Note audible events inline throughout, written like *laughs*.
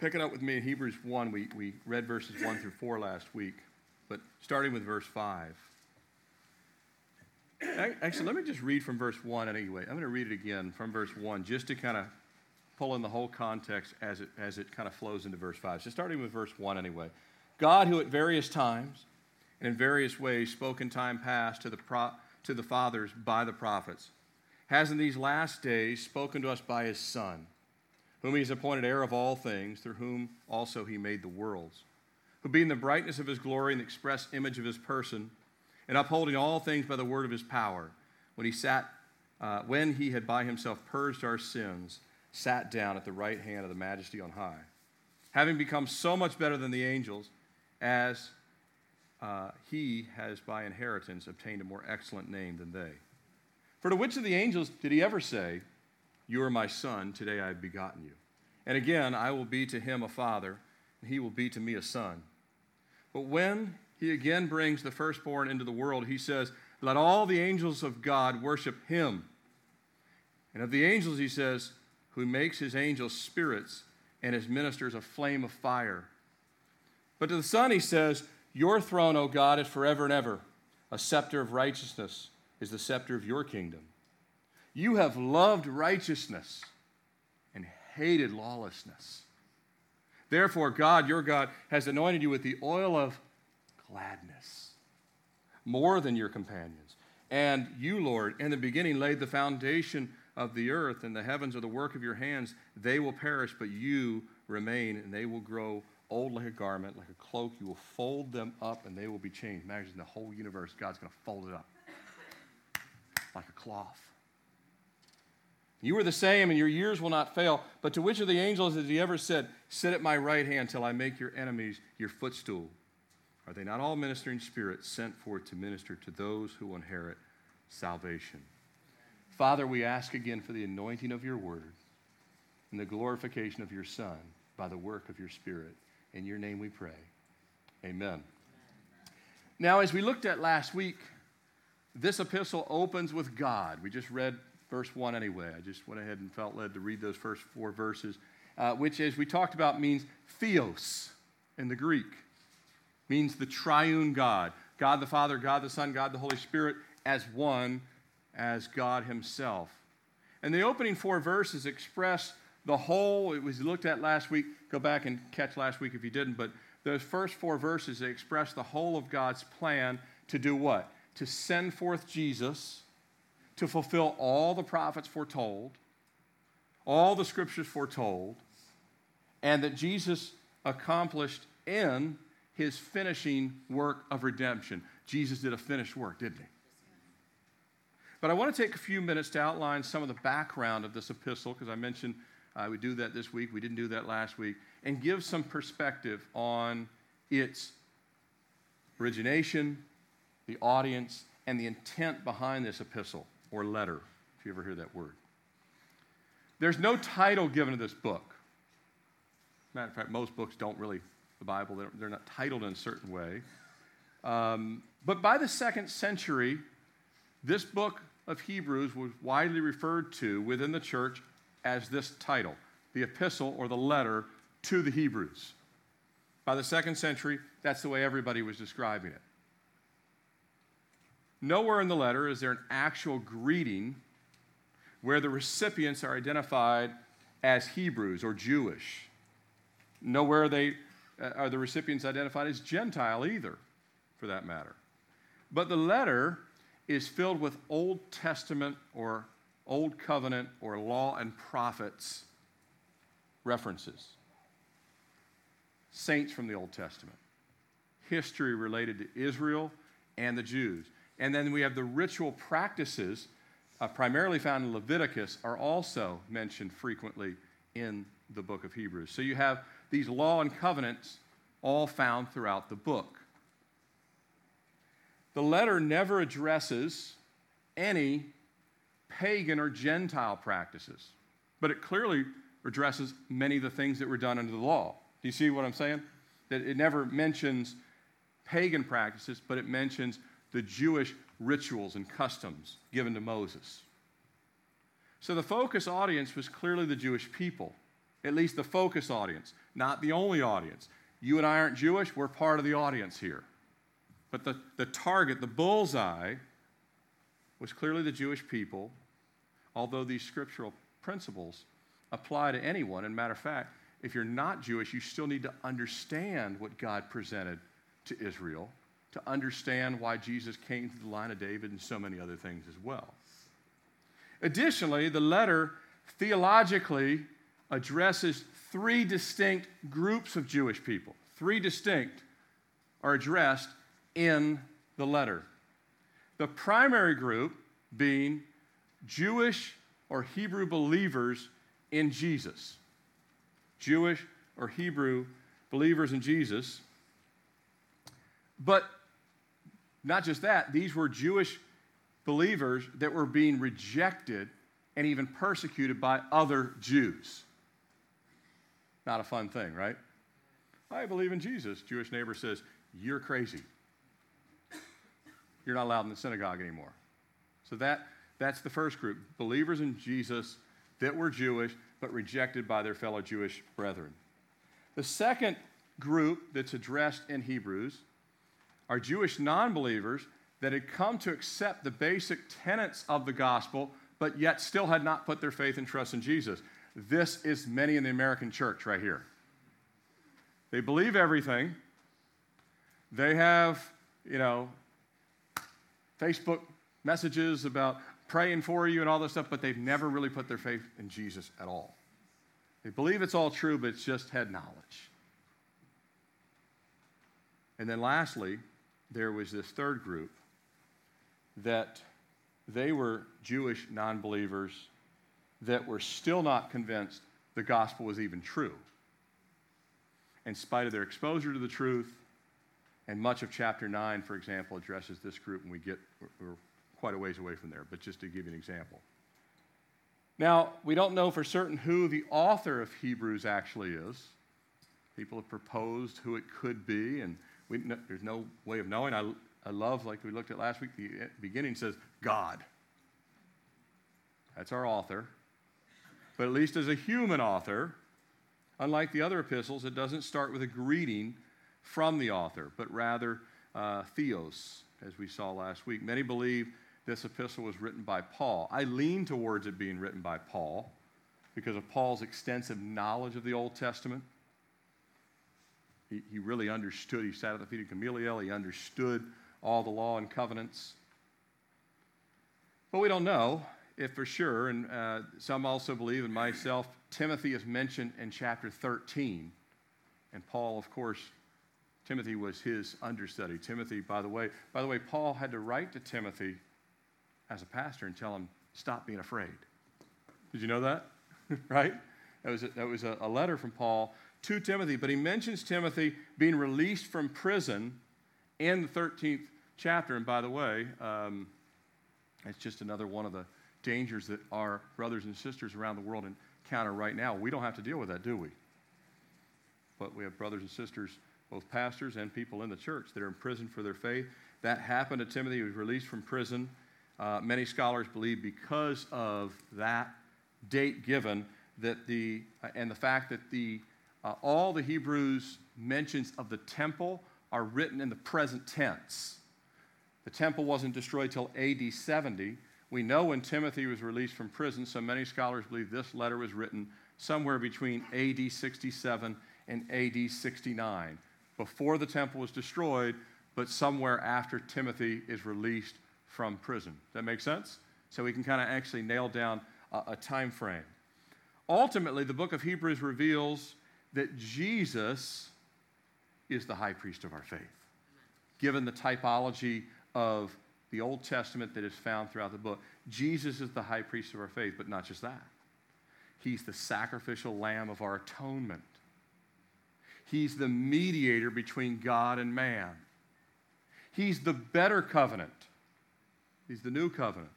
Picking up with me in Hebrews 1, we, we read verses 1 through 4 last week, but starting with verse 5. Actually, let me just read from verse 1 anyway. I'm going to read it again from verse 1 just to kind of pull in the whole context as it, as it kind of flows into verse 5. So, starting with verse 1 anyway. God, who at various times and in various ways spoke in time past to the, pro- to the fathers by the prophets, has in these last days spoken to us by his Son, whom he has appointed heir of all things, through whom also he made the worlds, who being the brightness of his glory and the express image of his person, and upholding all things by the word of his power, when he sat, uh, when he had by himself purged our sins, sat down at the right hand of the majesty on high, having become so much better than the angels, as uh, he has by inheritance obtained a more excellent name than they. For to which of the angels did he ever say, You are my son, today I have begotten you? And again, I will be to him a father, and he will be to me a son. But when he again brings the firstborn into the world, he says, Let all the angels of God worship him. And of the angels, he says, Who makes his angels spirits and his ministers a flame of fire. But to the Son, he says, Your throne, O God, is forever and ever. A scepter of righteousness is the scepter of your kingdom. You have loved righteousness and hated lawlessness. Therefore, God, your God, has anointed you with the oil of gladness, more than your companions. And you, Lord, in the beginning laid the foundation of the earth, and the heavens are the work of your hands. They will perish, but you remain, and they will grow old like a garment, like a cloak. You will fold them up, and they will be changed. Imagine the whole universe, God's going to fold it up like a cloth. You are the same, and your years will not fail. But to which of the angels has he ever said, Sit at my right hand till I make your enemies your footstool? Are they not all ministering spirits sent forth to minister to those who inherit salvation? Father, we ask again for the anointing of your word and the glorification of your Son by the work of your Spirit. In your name we pray. Amen. Now, as we looked at last week, this epistle opens with God. We just read verse 1 anyway. I just went ahead and felt led to read those first four verses, uh, which, as we talked about, means theos in the Greek means the triune God God the Father, God the Son, God the Holy Spirit as one, as God Himself. And the opening four verses express the whole, it was looked at last week. Go back and catch last week if you didn't, but those first four verses express the whole of God's plan to do what? To send forth Jesus, to fulfill all the prophets foretold, all the scriptures foretold, and that Jesus accomplished in his finishing work of redemption. Jesus did a finished work, didn't he? But I want to take a few minutes to outline some of the background of this epistle, because I mentioned uh, would do that this week. We didn't do that last week, and give some perspective on its origination, the audience, and the intent behind this epistle or letter, if you ever hear that word. There's no title given to this book. Matter of fact, most books don't really the Bible. They're, not titled in a certain way. Um, but by the second century, this book of Hebrews was widely referred to within the church as this title the epistle or the letter to the Hebrews. By the second century, that's the way everybody was describing it. Nowhere in the letter is there an actual greeting where the recipients are identified as Hebrews or Jewish. Nowhere they uh, are the recipients identified as Gentile either, for that matter. But the letter is filled with Old Testament or Old Covenant or law and prophets references. Saints from the Old Testament, history related to Israel and the Jews. And then we have the ritual practices, uh, primarily found in Leviticus, are also mentioned frequently in the book of Hebrews. So you have these law and covenants all found throughout the book. The letter never addresses any pagan or Gentile practices, but it clearly addresses many of the things that were done under the law. Do you see what I'm saying? That it never mentions pagan practices, but it mentions the Jewish rituals and customs given to Moses. So the focus audience was clearly the Jewish people. at least the focus audience, not the only audience. You and I aren't Jewish, we're part of the audience here. But the, the target, the bullseye, was clearly the Jewish people, although these scriptural principles apply to anyone. And matter of fact, if you're not Jewish, you still need to understand what God presented to Israel, to understand why Jesus came through the line of David and so many other things as well. Additionally, the letter theologically addresses three distinct groups of Jewish people. Three distinct are addressed in the letter. The primary group being Jewish or Hebrew believers in Jesus. Jewish or Hebrew believers in Jesus. But not just that, these were Jewish believers that were being rejected and even persecuted by other Jews. Not a fun thing, right? I believe in Jesus. Jewish neighbor says, You're crazy. You're not allowed in the synagogue anymore. So that, that's the first group believers in Jesus that were Jewish but rejected by their fellow Jewish brethren. The second group that's addressed in Hebrews are Jewish non believers that had come to accept the basic tenets of the gospel, but yet still had not put their faith and trust in Jesus. This is many in the American church right here. They believe everything. They have, you know, Facebook messages about praying for you and all this stuff, but they've never really put their faith in Jesus at all. They believe it's all true, but it's just head knowledge. And then lastly, there was this third group that they were Jewish non believers that were still not convinced the gospel was even true. In spite of their exposure to the truth, and much of chapter 9, for example, addresses this group, and we get, we're quite a ways away from there, but just to give you an example. Now, we don't know for certain who the author of Hebrews actually is. People have proposed who it could be, and we, no, there's no way of knowing. I, I love, like we looked at last week, the beginning says God. That's our author. But at least as a human author, unlike the other epistles, it doesn't start with a greeting from the author, but rather uh, theos, as we saw last week. Many believe this epistle was written by Paul. I lean towards it being written by Paul because of Paul's extensive knowledge of the Old Testament. He, he really understood. He sat at the feet of Gamaliel. He understood all the law and covenants. But we don't know if for sure, and uh, some also believe, and myself, Timothy is mentioned in chapter 13. And Paul, of course, Timothy was his understudy. Timothy, by the way, by the way, Paul had to write to Timothy as a pastor and tell him, stop being afraid. Did you know that? *laughs* right? That was, a, that was a, a letter from Paul to Timothy, but he mentions Timothy being released from prison in the 13th chapter. And by the way, um, it's just another one of the dangers that our brothers and sisters around the world encounter right now. We don't have to deal with that, do we? But we have brothers and sisters, both pastors and people in the church, that are in prison for their faith. That happened to Timothy. He was released from prison. Uh, many scholars believe because of that date given that the uh, and the fact that the uh, all the Hebrews mentions of the temple are written in the present tense. The temple wasn't destroyed till AD 70. We know when Timothy was released from prison, so many scholars believe this letter was written somewhere between AD 67 and AD 69, before the temple was destroyed, but somewhere after Timothy is released from prison. Does that make sense? So we can kind of actually nail down a, a time frame. Ultimately, the book of Hebrews reveals that Jesus is the high priest of our faith, given the typology of the Old Testament that is found throughout the book. Jesus is the high priest of our faith, but not just that. He's the sacrificial lamb of our atonement. He's the mediator between God and man. He's the better covenant. He's the new covenant.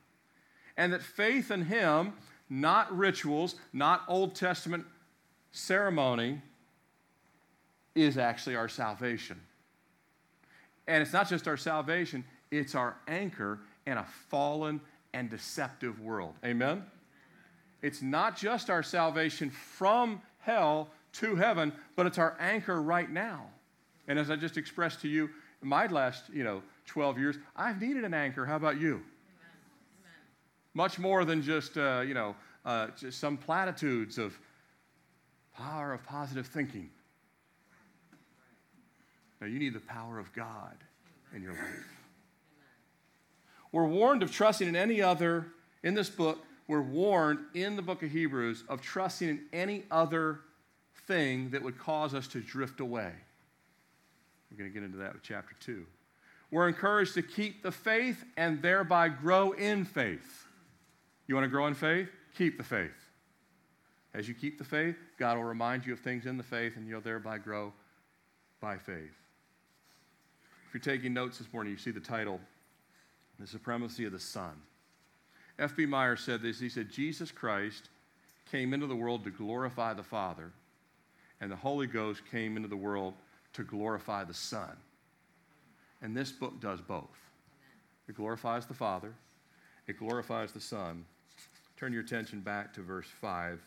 And that faith in Him, not rituals, not Old Testament ceremony, is actually our salvation. And it's not just our salvation, it's our anchor in a fallen and deceptive world. Amen? It's not just our salvation from hell to heaven, but it's our anchor right now. And as I just expressed to you, in my last, you know, 12 years, I've needed an anchor. How about you? Amen. Much more than just, uh, you know, uh, just some platitudes of power of positive thinking. Now, you need the power of God in your life. We're warned of trusting in any other, in this book, we're warned in the book of Hebrews of trusting in any other thing that would cause us to drift away. We're going to get into that with chapter 2. We're encouraged to keep the faith and thereby grow in faith. You want to grow in faith? Keep the faith. As you keep the faith, God will remind you of things in the faith and you'll thereby grow by faith. If you're taking notes this morning, you see the title, The Supremacy of the Son. F.B. Meyer said this. He said, Jesus Christ came into the world to glorify the Father, and the Holy Ghost came into the world to glorify the Son. And this book does both. It glorifies the Father, it glorifies the Son. Turn your attention back to verse 5.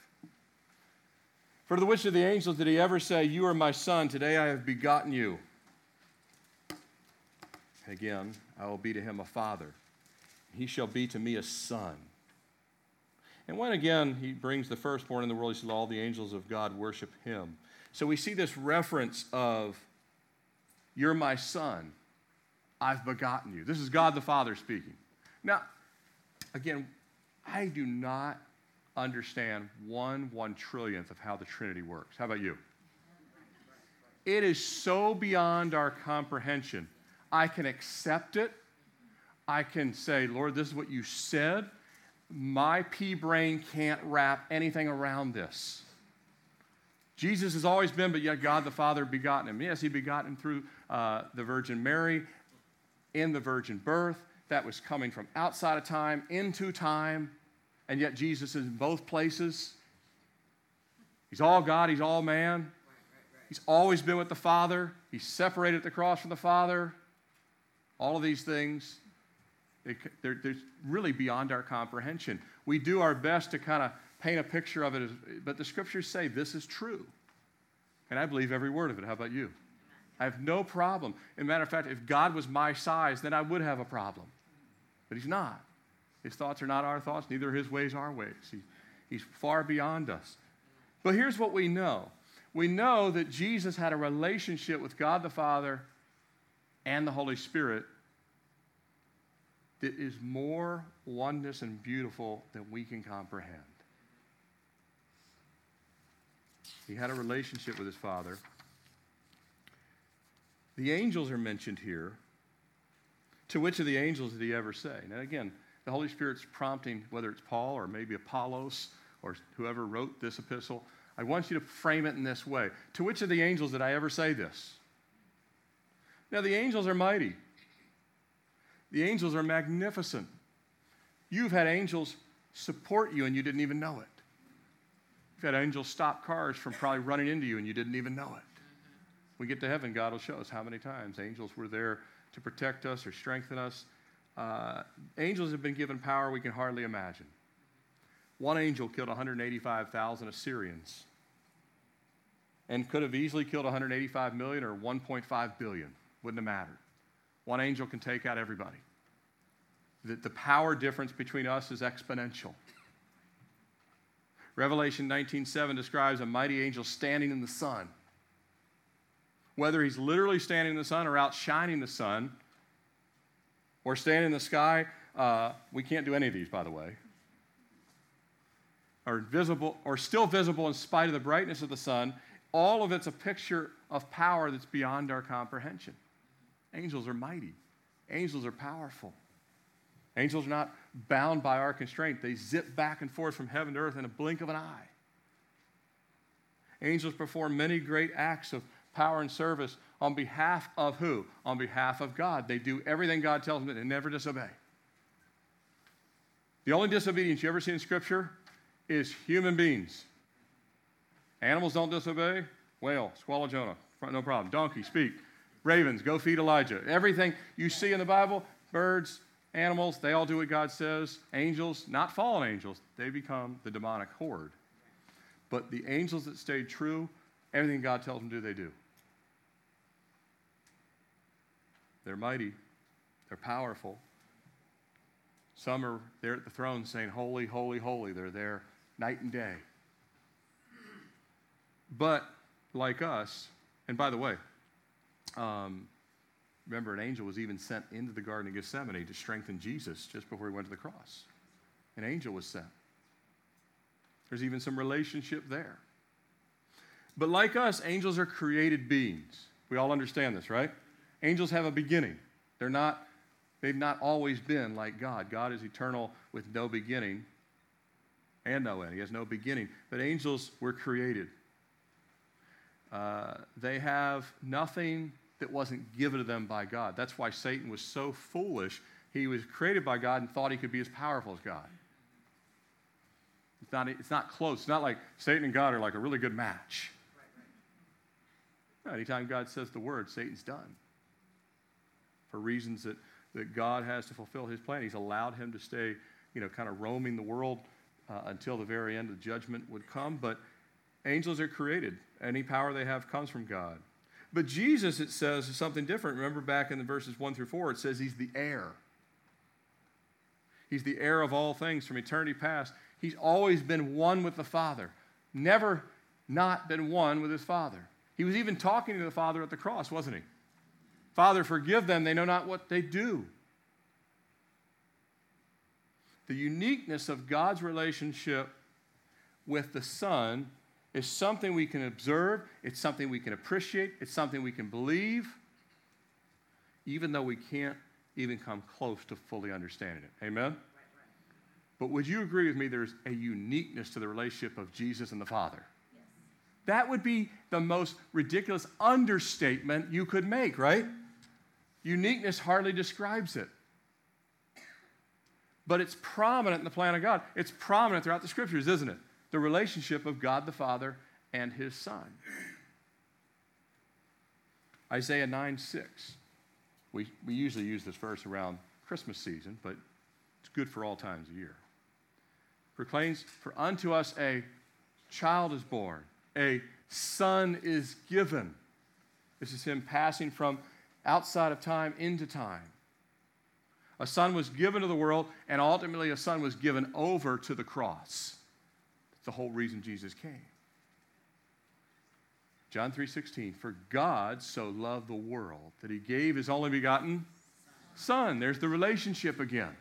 For to which of the angels did he ever say, You are my son, today I have begotten you? Again, I will be to him a father he shall be to me a son. And when again he brings the firstborn in the world, he says, All the angels of God worship him. So we see this reference of, You're my son. I've begotten you. This is God the Father speaking. Now, again, I do not understand one one trillionth of how the Trinity works. How about you? It is so beyond our comprehension. I can accept it I can say, Lord, this is what you said. My pea brain can't wrap anything around this. Jesus has always been, but yet God the Father begotten him. Yes, he begotten through uh, the Virgin Mary in the virgin birth. That was coming from outside of time into time, and yet Jesus is in both places. He's all God, he's all man. He's always been with the Father. He's separated at the cross from the Father. All of these things they're, they're really beyond our comprehension. We do our best to kind of paint a picture of it, as, but the scriptures say this is true. And I believe every word of it. How about you? I have no problem. As a matter of fact, if God was my size, then I would have a problem. But He's not. His thoughts are not our thoughts, neither His ways our ways. He, he's far beyond us. But here's what we know we know that Jesus had a relationship with God the Father and the Holy Spirit that is more oneness and beautiful than we can comprehend. He had a relationship with his Father. The angels are mentioned here. To which of the angels did he ever say? Now, again, the Holy Spirit's prompting, whether it's Paul or maybe Apollos or whoever wrote this epistle, I want you to frame it in this way. To which of the angels did I ever say this? Now, the angels are mighty. The angels are magnificent. You've had angels support you and you didn't even know it. You've had angels stop cars from probably running into you and you didn't even know it. We get to heaven, God will show us how many times angels were there to protect us or strengthen us. Uh, angels have been given power we can hardly imagine. One angel killed 185,000 Assyrians and could have easily killed 185 million or 1.5 billion. Wouldn't have mattered. One angel can take out everybody. The, the power difference between us is exponential. Revelation 19:7 describes a mighty angel standing in the sun. Whether he's literally standing in the sun or outshining the sun, or standing in the sky, uh, we can't do any of these, by the way. Or visible, or still visible in spite of the brightness of the sun. All of it's a picture of power that's beyond our comprehension. Angels are mighty, angels are powerful. Angels are not bound by our constraint, they zip back and forth from heaven to earth in a blink of an eye. Angels perform many great acts of power and service on behalf of who? On behalf of God. They do everything God tells them, and never disobey. The only disobedience you ever see in Scripture is human beings. Animals don't disobey. Whale, swallow Jonah, no problem. Donkey, speak. Ravens, go feed Elijah. Everything you see in the Bible, birds, animals, they all do what God says. Angels, not fallen angels, they become the demonic horde. But the angels that stayed true, everything God tells them to do, they do. They're mighty, they're powerful. Some are there at the throne saying, Holy, holy, holy. They're there night and day. But like us, and by the way, um, remember an angel was even sent into the Garden of Gethsemane to strengthen Jesus just before he went to the cross. An angel was sent. There's even some relationship there. But like us, angels are created beings. We all understand this, right? Angels have a beginning. They're not, they've not always been like God. God is eternal with no beginning and no end. He has no beginning. But angels were created. Uh, they have nothing that wasn't given to them by God. That's why Satan was so foolish. He was created by God and thought he could be as powerful as God. It's not, it's not close. It's not like Satan and God are like a really good match. No, anytime God says the word, Satan's done. For reasons that, that God has to fulfill his plan, he's allowed him to stay, you know, kind of roaming the world uh, until the very end of judgment would come. But angels are created. Any power they have comes from God. But Jesus, it says, is something different. Remember back in the verses 1 through 4, it says he's the heir. He's the heir of all things from eternity past. He's always been one with the Father, never not been one with his Father. He was even talking to the Father at the cross, wasn't he? Father, forgive them, they know not what they do. The uniqueness of God's relationship with the Son is something we can observe, it's something we can appreciate, it's something we can believe, even though we can't even come close to fully understanding it. Amen? But would you agree with me there's a uniqueness to the relationship of Jesus and the Father? Yes. That would be the most ridiculous understatement you could make, right? Uniqueness hardly describes it. But it's prominent in the plan of God. It's prominent throughout the scriptures, isn't it? The relationship of God the Father and his Son. Isaiah 9 6. We, we usually use this verse around Christmas season, but it's good for all times of year proclaims, For unto us a child is born, a son is given. This is him passing from outside of time into time. A son was given to the world, and ultimately a son was given over to the cross. That's the whole reason Jesus came. John 3:16 For God so loved the world that he gave his only begotten son. There's the relationship again.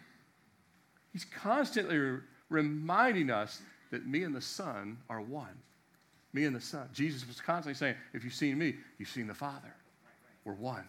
He's constantly reminding us that me and the Son are one. Me and the Son. Jesus was constantly saying, If you've seen me, you've seen the Father. We're one.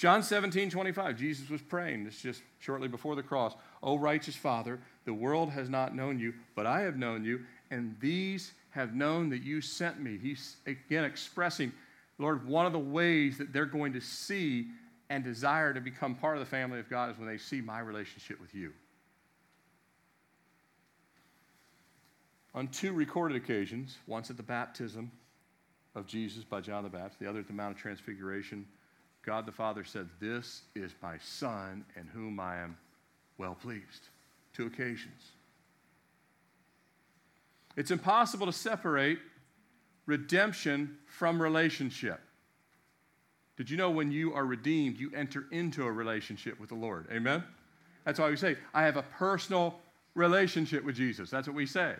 John 17, 25, Jesus was praying. This is just shortly before the cross. O righteous Father, the world has not known you, but I have known you, and these have known that you sent me. He's again expressing, Lord, one of the ways that they're going to see and desire to become part of the family of God is when they see my relationship with you. on two recorded occasions, once at the baptism of Jesus by John the Baptist, the other at the Mount of Transfiguration, God the Father said, This is my Son in whom I am well pleased. Two occasions. It's impossible to separate redemption from relationship. Did you know when you are redeemed, you enter into a relationship with the Lord? Amen? That's why we say, I have a personal relationship with Jesus. That's what we say.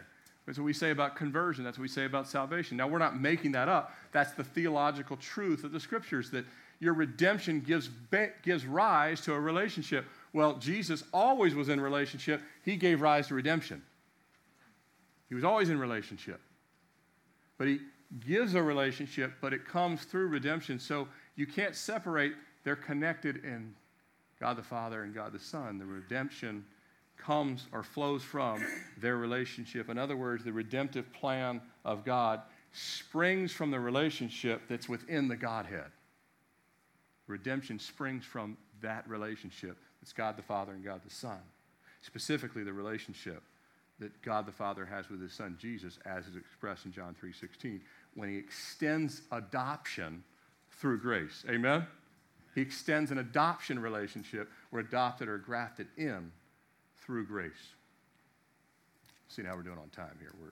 That's what we say about conversion. That's what we say about salvation. Now, we're not making that up. That's the theological truth of the scriptures that your redemption gives, gives rise to a relationship. Well, Jesus always was in relationship, he gave rise to redemption. He was always in relationship. But he gives a relationship, but it comes through redemption. So you can't separate, they're connected in God the Father and God the Son. The redemption comes or flows from their relationship. In other words, the redemptive plan of God springs from the relationship that's within the Godhead. Redemption springs from that relationship that's God the Father and God the Son. Specifically, the relationship that God the Father has with his Son Jesus, as is expressed in John 3.16, when he extends adoption through grace. Amen? He extends an adoption relationship where adopted or grafted in through grace. See how we're doing on time here. We're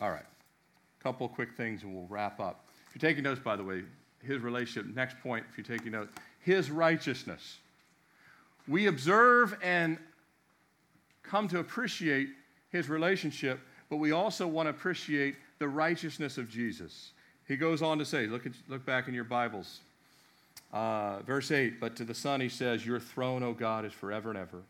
All right. A couple quick things and we'll wrap up. If you're taking notes, by the way, his relationship, next point, if you're taking notes, his righteousness. We observe and come to appreciate his relationship, but we also want to appreciate the righteousness of Jesus. He goes on to say, look, at, look back in your Bibles. Uh, verse 8, but to the Son he says, Your throne, O God, is forever and ever.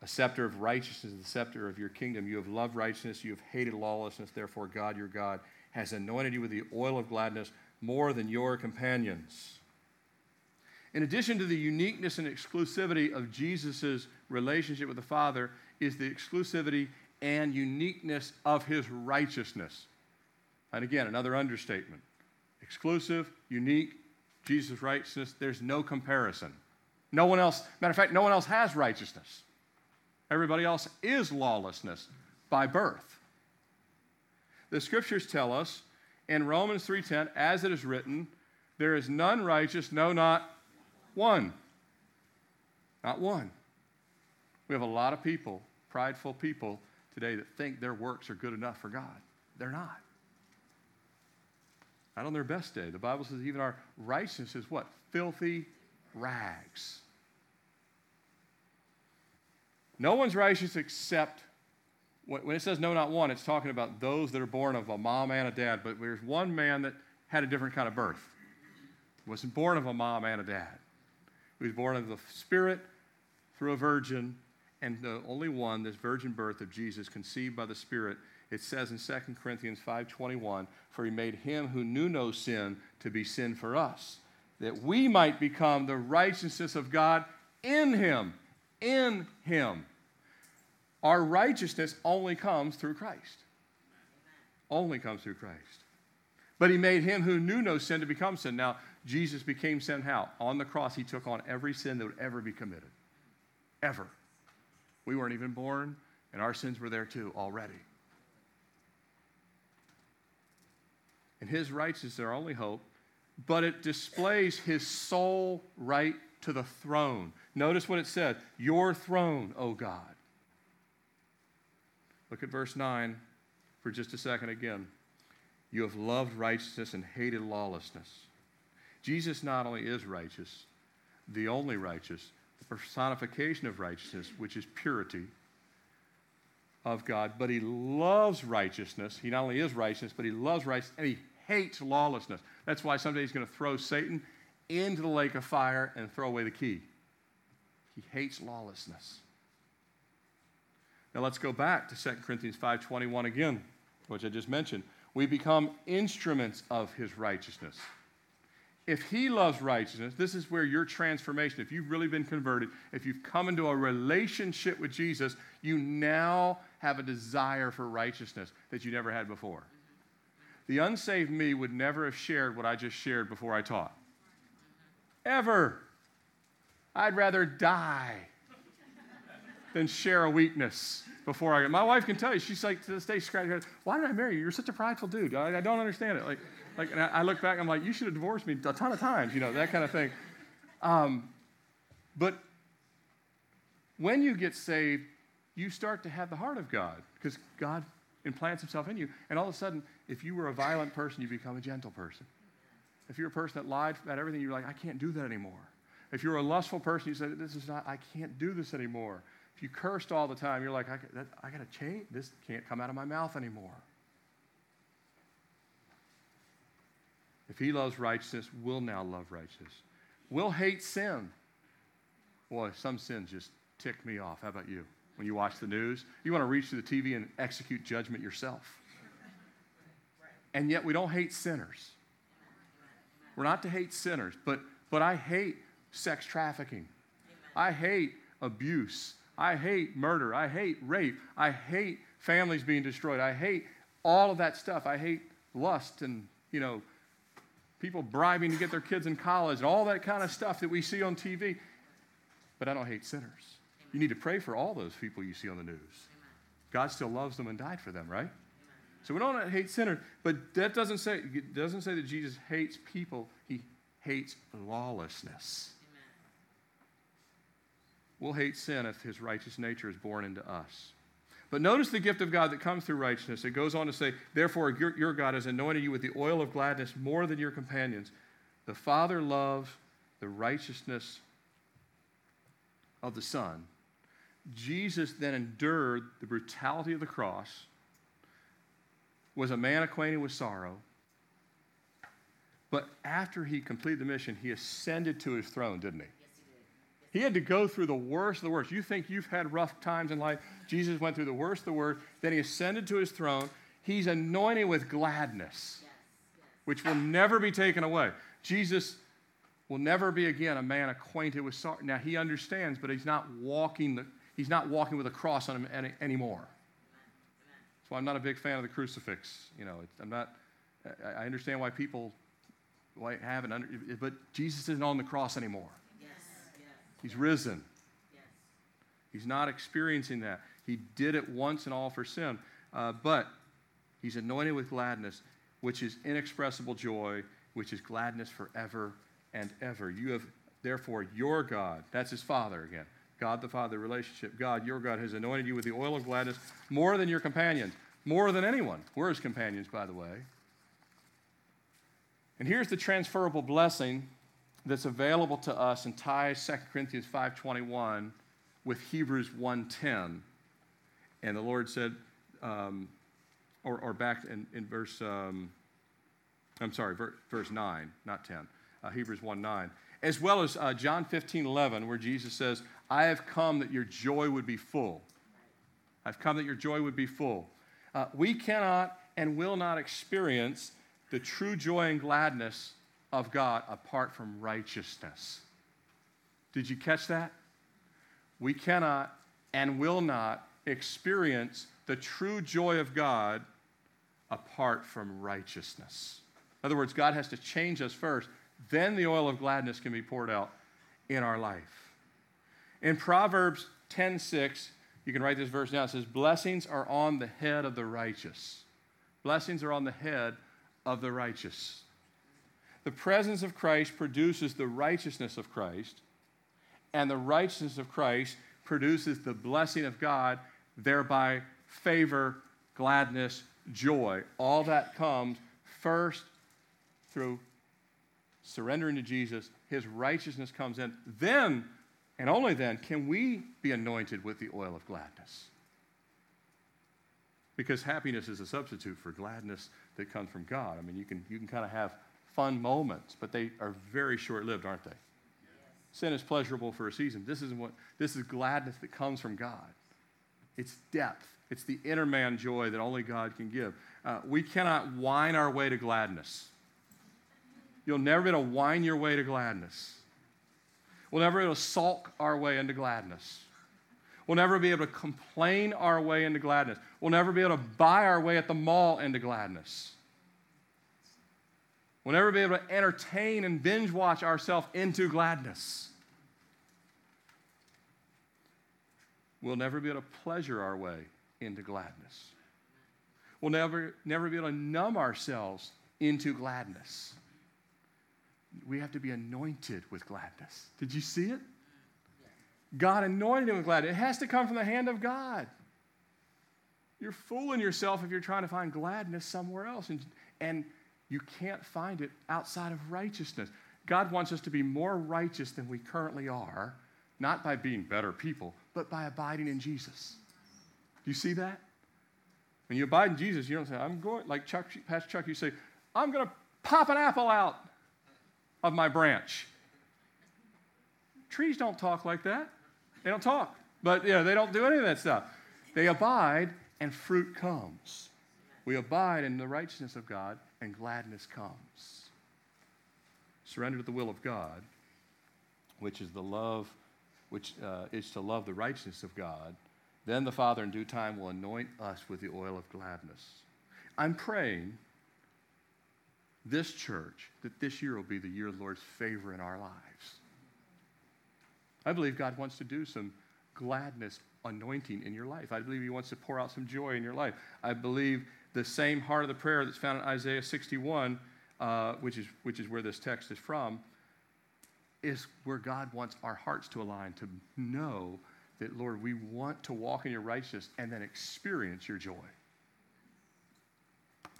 A scepter of righteousness is the scepter of your kingdom. You have loved righteousness, you have hated lawlessness. Therefore, God, your God, has anointed you with the oil of gladness more than your companions. In addition to the uniqueness and exclusivity of Jesus' relationship with the Father, is the exclusivity and uniqueness of his righteousness. And again, another understatement. Exclusive, unique, Jesus' righteousness, there's no comparison. No one else, matter of fact, no one else has righteousness. Everybody else is lawlessness by birth. The scriptures tell us in Romans 3:10, as it is written, there is none righteous, no, not one. Not one. We have a lot of people, prideful people today, that think their works are good enough for God. They're not. Not on their best day. The Bible says even our righteousness is what? Filthy rags. No one's righteous except when it says no, not one, it's talking about those that are born of a mom and a dad. But there's one man that had a different kind of birth. Wasn't born of a mom and a dad. He was born of the Spirit through a virgin, and the only one, this virgin birth of Jesus, conceived by the Spirit. It says in 2 Corinthians 5:21, "For he made him who knew no sin to be sin for us, that we might become the righteousness of God in him." In him. Our righteousness only comes through Christ. Only comes through Christ. But he made him who knew no sin to become sin. Now, Jesus became sin how? On the cross, he took on every sin that would ever be committed. Ever. We weren't even born, and our sins were there too already. And his righteousness is our only hope, but it displays his sole right to the throne. Notice what it said Your throne, O God. Look at verse 9 for just a second again. You have loved righteousness and hated lawlessness. Jesus not only is righteous, the only righteous, the personification of righteousness, which is purity of God, but he loves righteousness. He not only is righteous, but he loves righteousness and he hates lawlessness. That's why someday he's going to throw Satan into the lake of fire and throw away the key. He hates lawlessness. Now let's go back to 2 Corinthians 5:21 again, which I just mentioned. We become instruments of his righteousness. If he loves righteousness, this is where your transformation, if you've really been converted, if you've come into a relationship with Jesus, you now have a desire for righteousness that you never had before. The unsaved me would never have shared what I just shared before I taught. Ever. I'd rather die than share a weakness before I. Get. My wife can tell you. She's like to this day, scratching her head. Why did I marry you? You're such a prideful dude. I, I don't understand it. Like, like, and I, I, look back. I'm like, you should have divorced me a ton of times. You know that kind of thing. Um, but when you get saved, you start to have the heart of God because God implants Himself in you, and all of a sudden, if you were a violent person, you become a gentle person. If you're a person that lied about everything, you're like, I can't do that anymore. If you're a lustful person, you say, This is not, I can't do this anymore. If you cursed all the time, you're like, I, that, I got to change. This can't come out of my mouth anymore. If he loves righteousness, we'll now love righteousness. We'll hate sin. Boy, some sins just tick me off. How about you? When you watch the news, you want to reach to the TV and execute judgment yourself. And yet we don't hate sinners. We're not to hate sinners, but, but I hate sex trafficking. I hate abuse. I hate murder. I hate rape. I hate families being destroyed. I hate all of that stuff. I hate lust and, you know, people bribing to get their kids in college and all that kind of stuff that we see on TV. But I don't hate sinners. You need to pray for all those people you see on the news. God still loves them and died for them, right? So we don't hate sinners, but that doesn't say, doesn't say that Jesus hates people. He hates lawlessness. We'll hate sin if his righteous nature is born into us. But notice the gift of God that comes through righteousness. It goes on to say, Therefore, your, your God has anointed you with the oil of gladness more than your companions. The Father loves the righteousness of the Son. Jesus then endured the brutality of the cross, was a man acquainted with sorrow. But after he completed the mission, he ascended to his throne, didn't he? He had to go through the worst of the worst. You think you've had rough times in life? Jesus went through the worst of the worst. Then he ascended to his throne. He's anointed with gladness, which will never be taken away. Jesus will never be again a man acquainted with sorrow. Now he understands, but he's not walking the, he's not walking with a cross on him any, anymore. That's why I'm not a big fan of the crucifix. You know, I'm not. I understand why people why haven't, under, but Jesus isn't on the cross anymore. He's risen. Yes. He's not experiencing that. He did it once and all for sin. Uh, but he's anointed with gladness, which is inexpressible joy, which is gladness forever and ever. You have, therefore, your God, that's his Father again. God the Father relationship. God, your God, has anointed you with the oil of gladness more than your companions, more than anyone. We're his companions, by the way. And here's the transferable blessing that's available to us and ties 2 Corinthians 5.21 with Hebrews 1.10. And the Lord said, um, or, or, back in, in verse, um, I'm sorry, ver, verse 9, not 10, uh, Hebrews 1.9, as well as uh, John 15.11, where Jesus says, I have come that your joy would be full. I've come that your joy would be full. Uh, we cannot and will not experience the true joy and gladness of God apart from righteousness. Did you catch that? We cannot and will not experience the true joy of God apart from righteousness. In other words, God has to change us first, then the oil of gladness can be poured out in our life. In Proverbs 10:6, you can write this verse down. It says, "Blessings are on the head of the righteous." Blessings are on the head of the righteous. The presence of Christ produces the righteousness of Christ, and the righteousness of Christ produces the blessing of God, thereby favor, gladness, joy. All that comes first through surrendering to Jesus. His righteousness comes in. Then, and only then, can we be anointed with the oil of gladness. Because happiness is a substitute for gladness that comes from God. I mean, you can, you can kind of have fun moments, but they are very short lived, aren't they? Sin is pleasurable for a season. This is what this is gladness that comes from God. It's depth. It's the inner man joy that only God can give. Uh, we cannot whine our way to gladness. You'll never be able to whine your way to gladness. We'll never be able to sulk our way into gladness. We'll never be able to complain our way into gladness. We'll never be able to buy our way at the mall into gladness. We'll never be able to entertain and binge watch ourselves into gladness. We'll never be able to pleasure our way into gladness. We'll never, never be able to numb ourselves into gladness. We have to be anointed with gladness. Did you see it? God anointed him with gladness. It has to come from the hand of God. You're fooling yourself if you're trying to find gladness somewhere else. And, and you can't find it outside of righteousness. God wants us to be more righteous than we currently are, not by being better people, but by abiding in Jesus. Do you see that? When you abide in Jesus, you don't say, I'm going, like Chuck, Pastor Chuck, you say, I'm going to pop an apple out of my branch. Trees don't talk like that. They don't talk. But yeah, they don't do any of that stuff. They abide and fruit comes. We abide in the righteousness of God and gladness comes. Surrender to the will of God, which is the love, which uh, is to love the righteousness of God. Then the Father in due time will anoint us with the oil of gladness. I'm praying this church that this year will be the year of the Lord's favor in our lives. I believe God wants to do some gladness anointing in your life. I believe He wants to pour out some joy in your life. I believe the same heart of the prayer that's found in Isaiah 61, uh, which, is, which is where this text is from, is where God wants our hearts to align, to know that, Lord, we want to walk in your righteousness and then experience your joy. I'm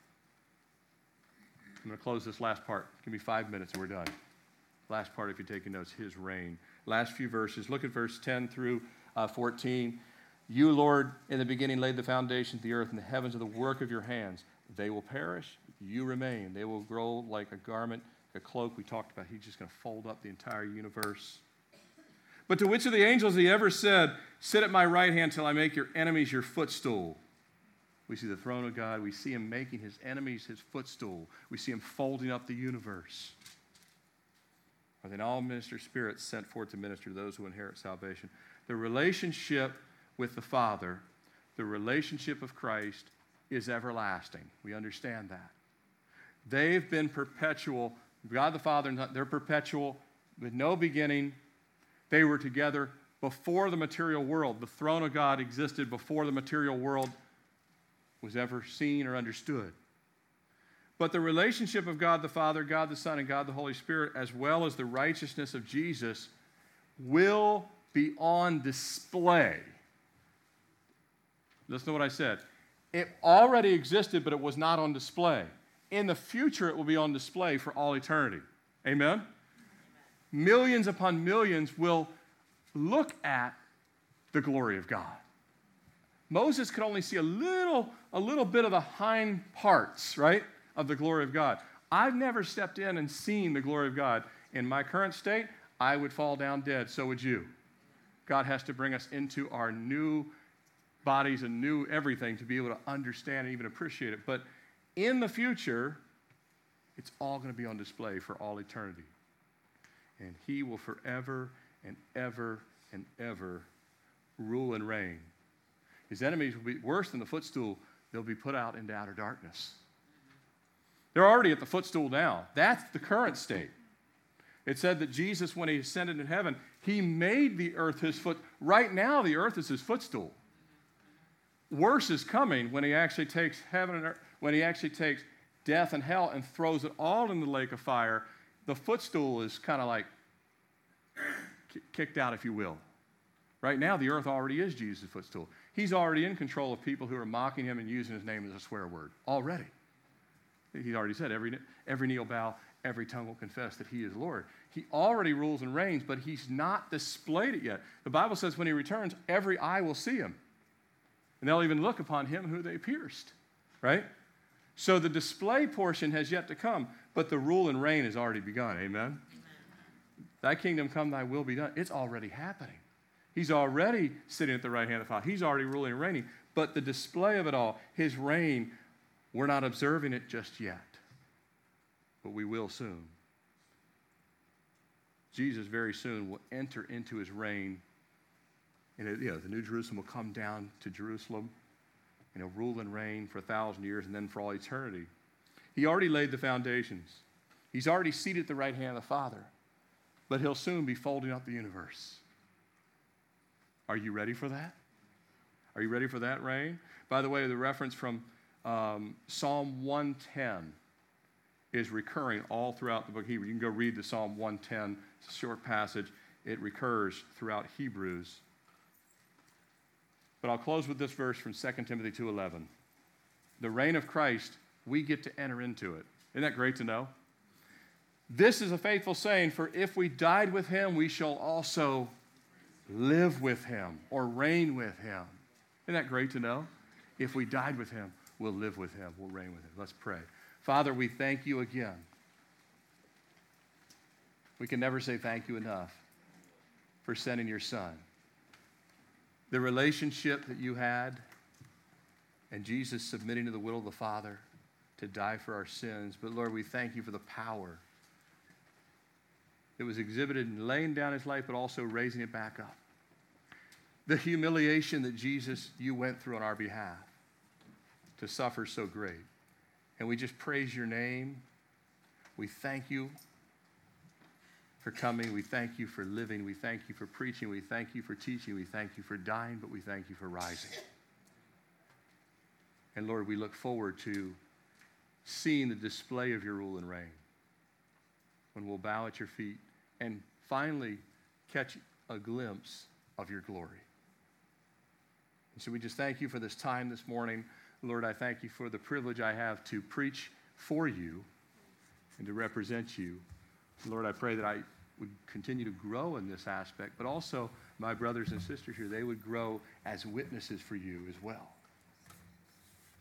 going to close this last part. Give me five minutes and we're done. Last part, if you're taking notes, his reign. Last few verses. Look at verse 10 through uh, 14. You, Lord, in the beginning laid the foundations of the earth, and the heavens are the work of your hands. They will perish, you remain. They will grow like a garment, a cloak we talked about. He's just going to fold up the entire universe. But to which of the angels he ever said, Sit at my right hand till I make your enemies your footstool? We see the throne of God. We see him making his enemies his footstool. We see him folding up the universe. Are then all minister spirits sent forth to minister to those who inherit salvation? The relationship with the Father, the relationship of Christ, is everlasting. We understand that. They've been perpetual. God the Father, they're perpetual with no beginning. They were together before the material world. The throne of God existed before the material world was ever seen or understood. But the relationship of God the Father, God the Son, and God the Holy Spirit, as well as the righteousness of Jesus, will be on display. Listen to what I said. It already existed, but it was not on display. In the future, it will be on display for all eternity. Amen? Millions upon millions will look at the glory of God. Moses could only see a little, a little bit of the hind parts, right, of the glory of God. I've never stepped in and seen the glory of God. In my current state, I would fall down dead. So would you. God has to bring us into our new bodies and new everything to be able to understand and even appreciate it. But in the future, it's all going to be on display for all eternity. And He will forever and ever and ever rule and reign. His enemies will be worse than the footstool, they'll be put out into outer darkness. They're already at the footstool now. That's the current state. It said that Jesus, when he ascended in heaven, he made the earth his foot. Right now, the earth is his footstool. Worse is coming when he actually takes heaven and earth, when he actually takes death and hell and throws it all in the lake of fire. The footstool is kind of like kicked out, if you will. Right now, the earth already is Jesus' footstool. He's already in control of people who are mocking him and using his name as a swear word. Already. He already said, every, every knee will bow, every tongue will confess that he is Lord. He already rules and reigns, but he's not displayed it yet. The Bible says when he returns, every eye will see him. And they'll even look upon him who they pierced, right? So the display portion has yet to come, but the rule and reign has already begun. Amen? Amen. Thy kingdom come, thy will be done. It's already happening. He's already sitting at the right hand of the Father. He's already ruling and reigning. But the display of it all, his reign, we're not observing it just yet. But we will soon. Jesus very soon will enter into his reign. And you know, the New Jerusalem will come down to Jerusalem and he'll rule and reign for a thousand years and then for all eternity. He already laid the foundations. He's already seated at the right hand of the Father but he'll soon be folding up the universe. Are you ready for that? Are you ready for that reign? By the way, the reference from um, Psalm 110 is recurring all throughout the book of Hebrew. You can go read the Psalm 110, it's a short passage. It recurs throughout Hebrews. But I'll close with this verse from 2 Timothy 2:11. The reign of Christ, we get to enter into it. Isn't that great to know? This is a faithful saying, for if we died with him, we shall also live with him or reign with him. Isn't that great to know? If we died with him, we'll live with him, we'll reign with him. Let's pray. Father, we thank you again. We can never say thank you enough for sending your son. The relationship that you had and Jesus submitting to the will of the Father to die for our sins. But Lord, we thank you for the power that was exhibited in laying down his life, but also raising it back up. The humiliation that Jesus, you went through on our behalf to suffer so great. And we just praise your name. We thank you for coming. We thank you for living. We thank you for preaching. We thank you for teaching. We thank you for dying, but we thank you for rising. And Lord, we look forward to seeing the display of your rule and reign when we'll bow at your feet and finally catch a glimpse of your glory. And so we just thank you for this time this morning. Lord, I thank you for the privilege I have to preach for you and to represent you. Lord, I pray that I would continue to grow in this aspect, but also my brothers and sisters here, they would grow as witnesses for you as well.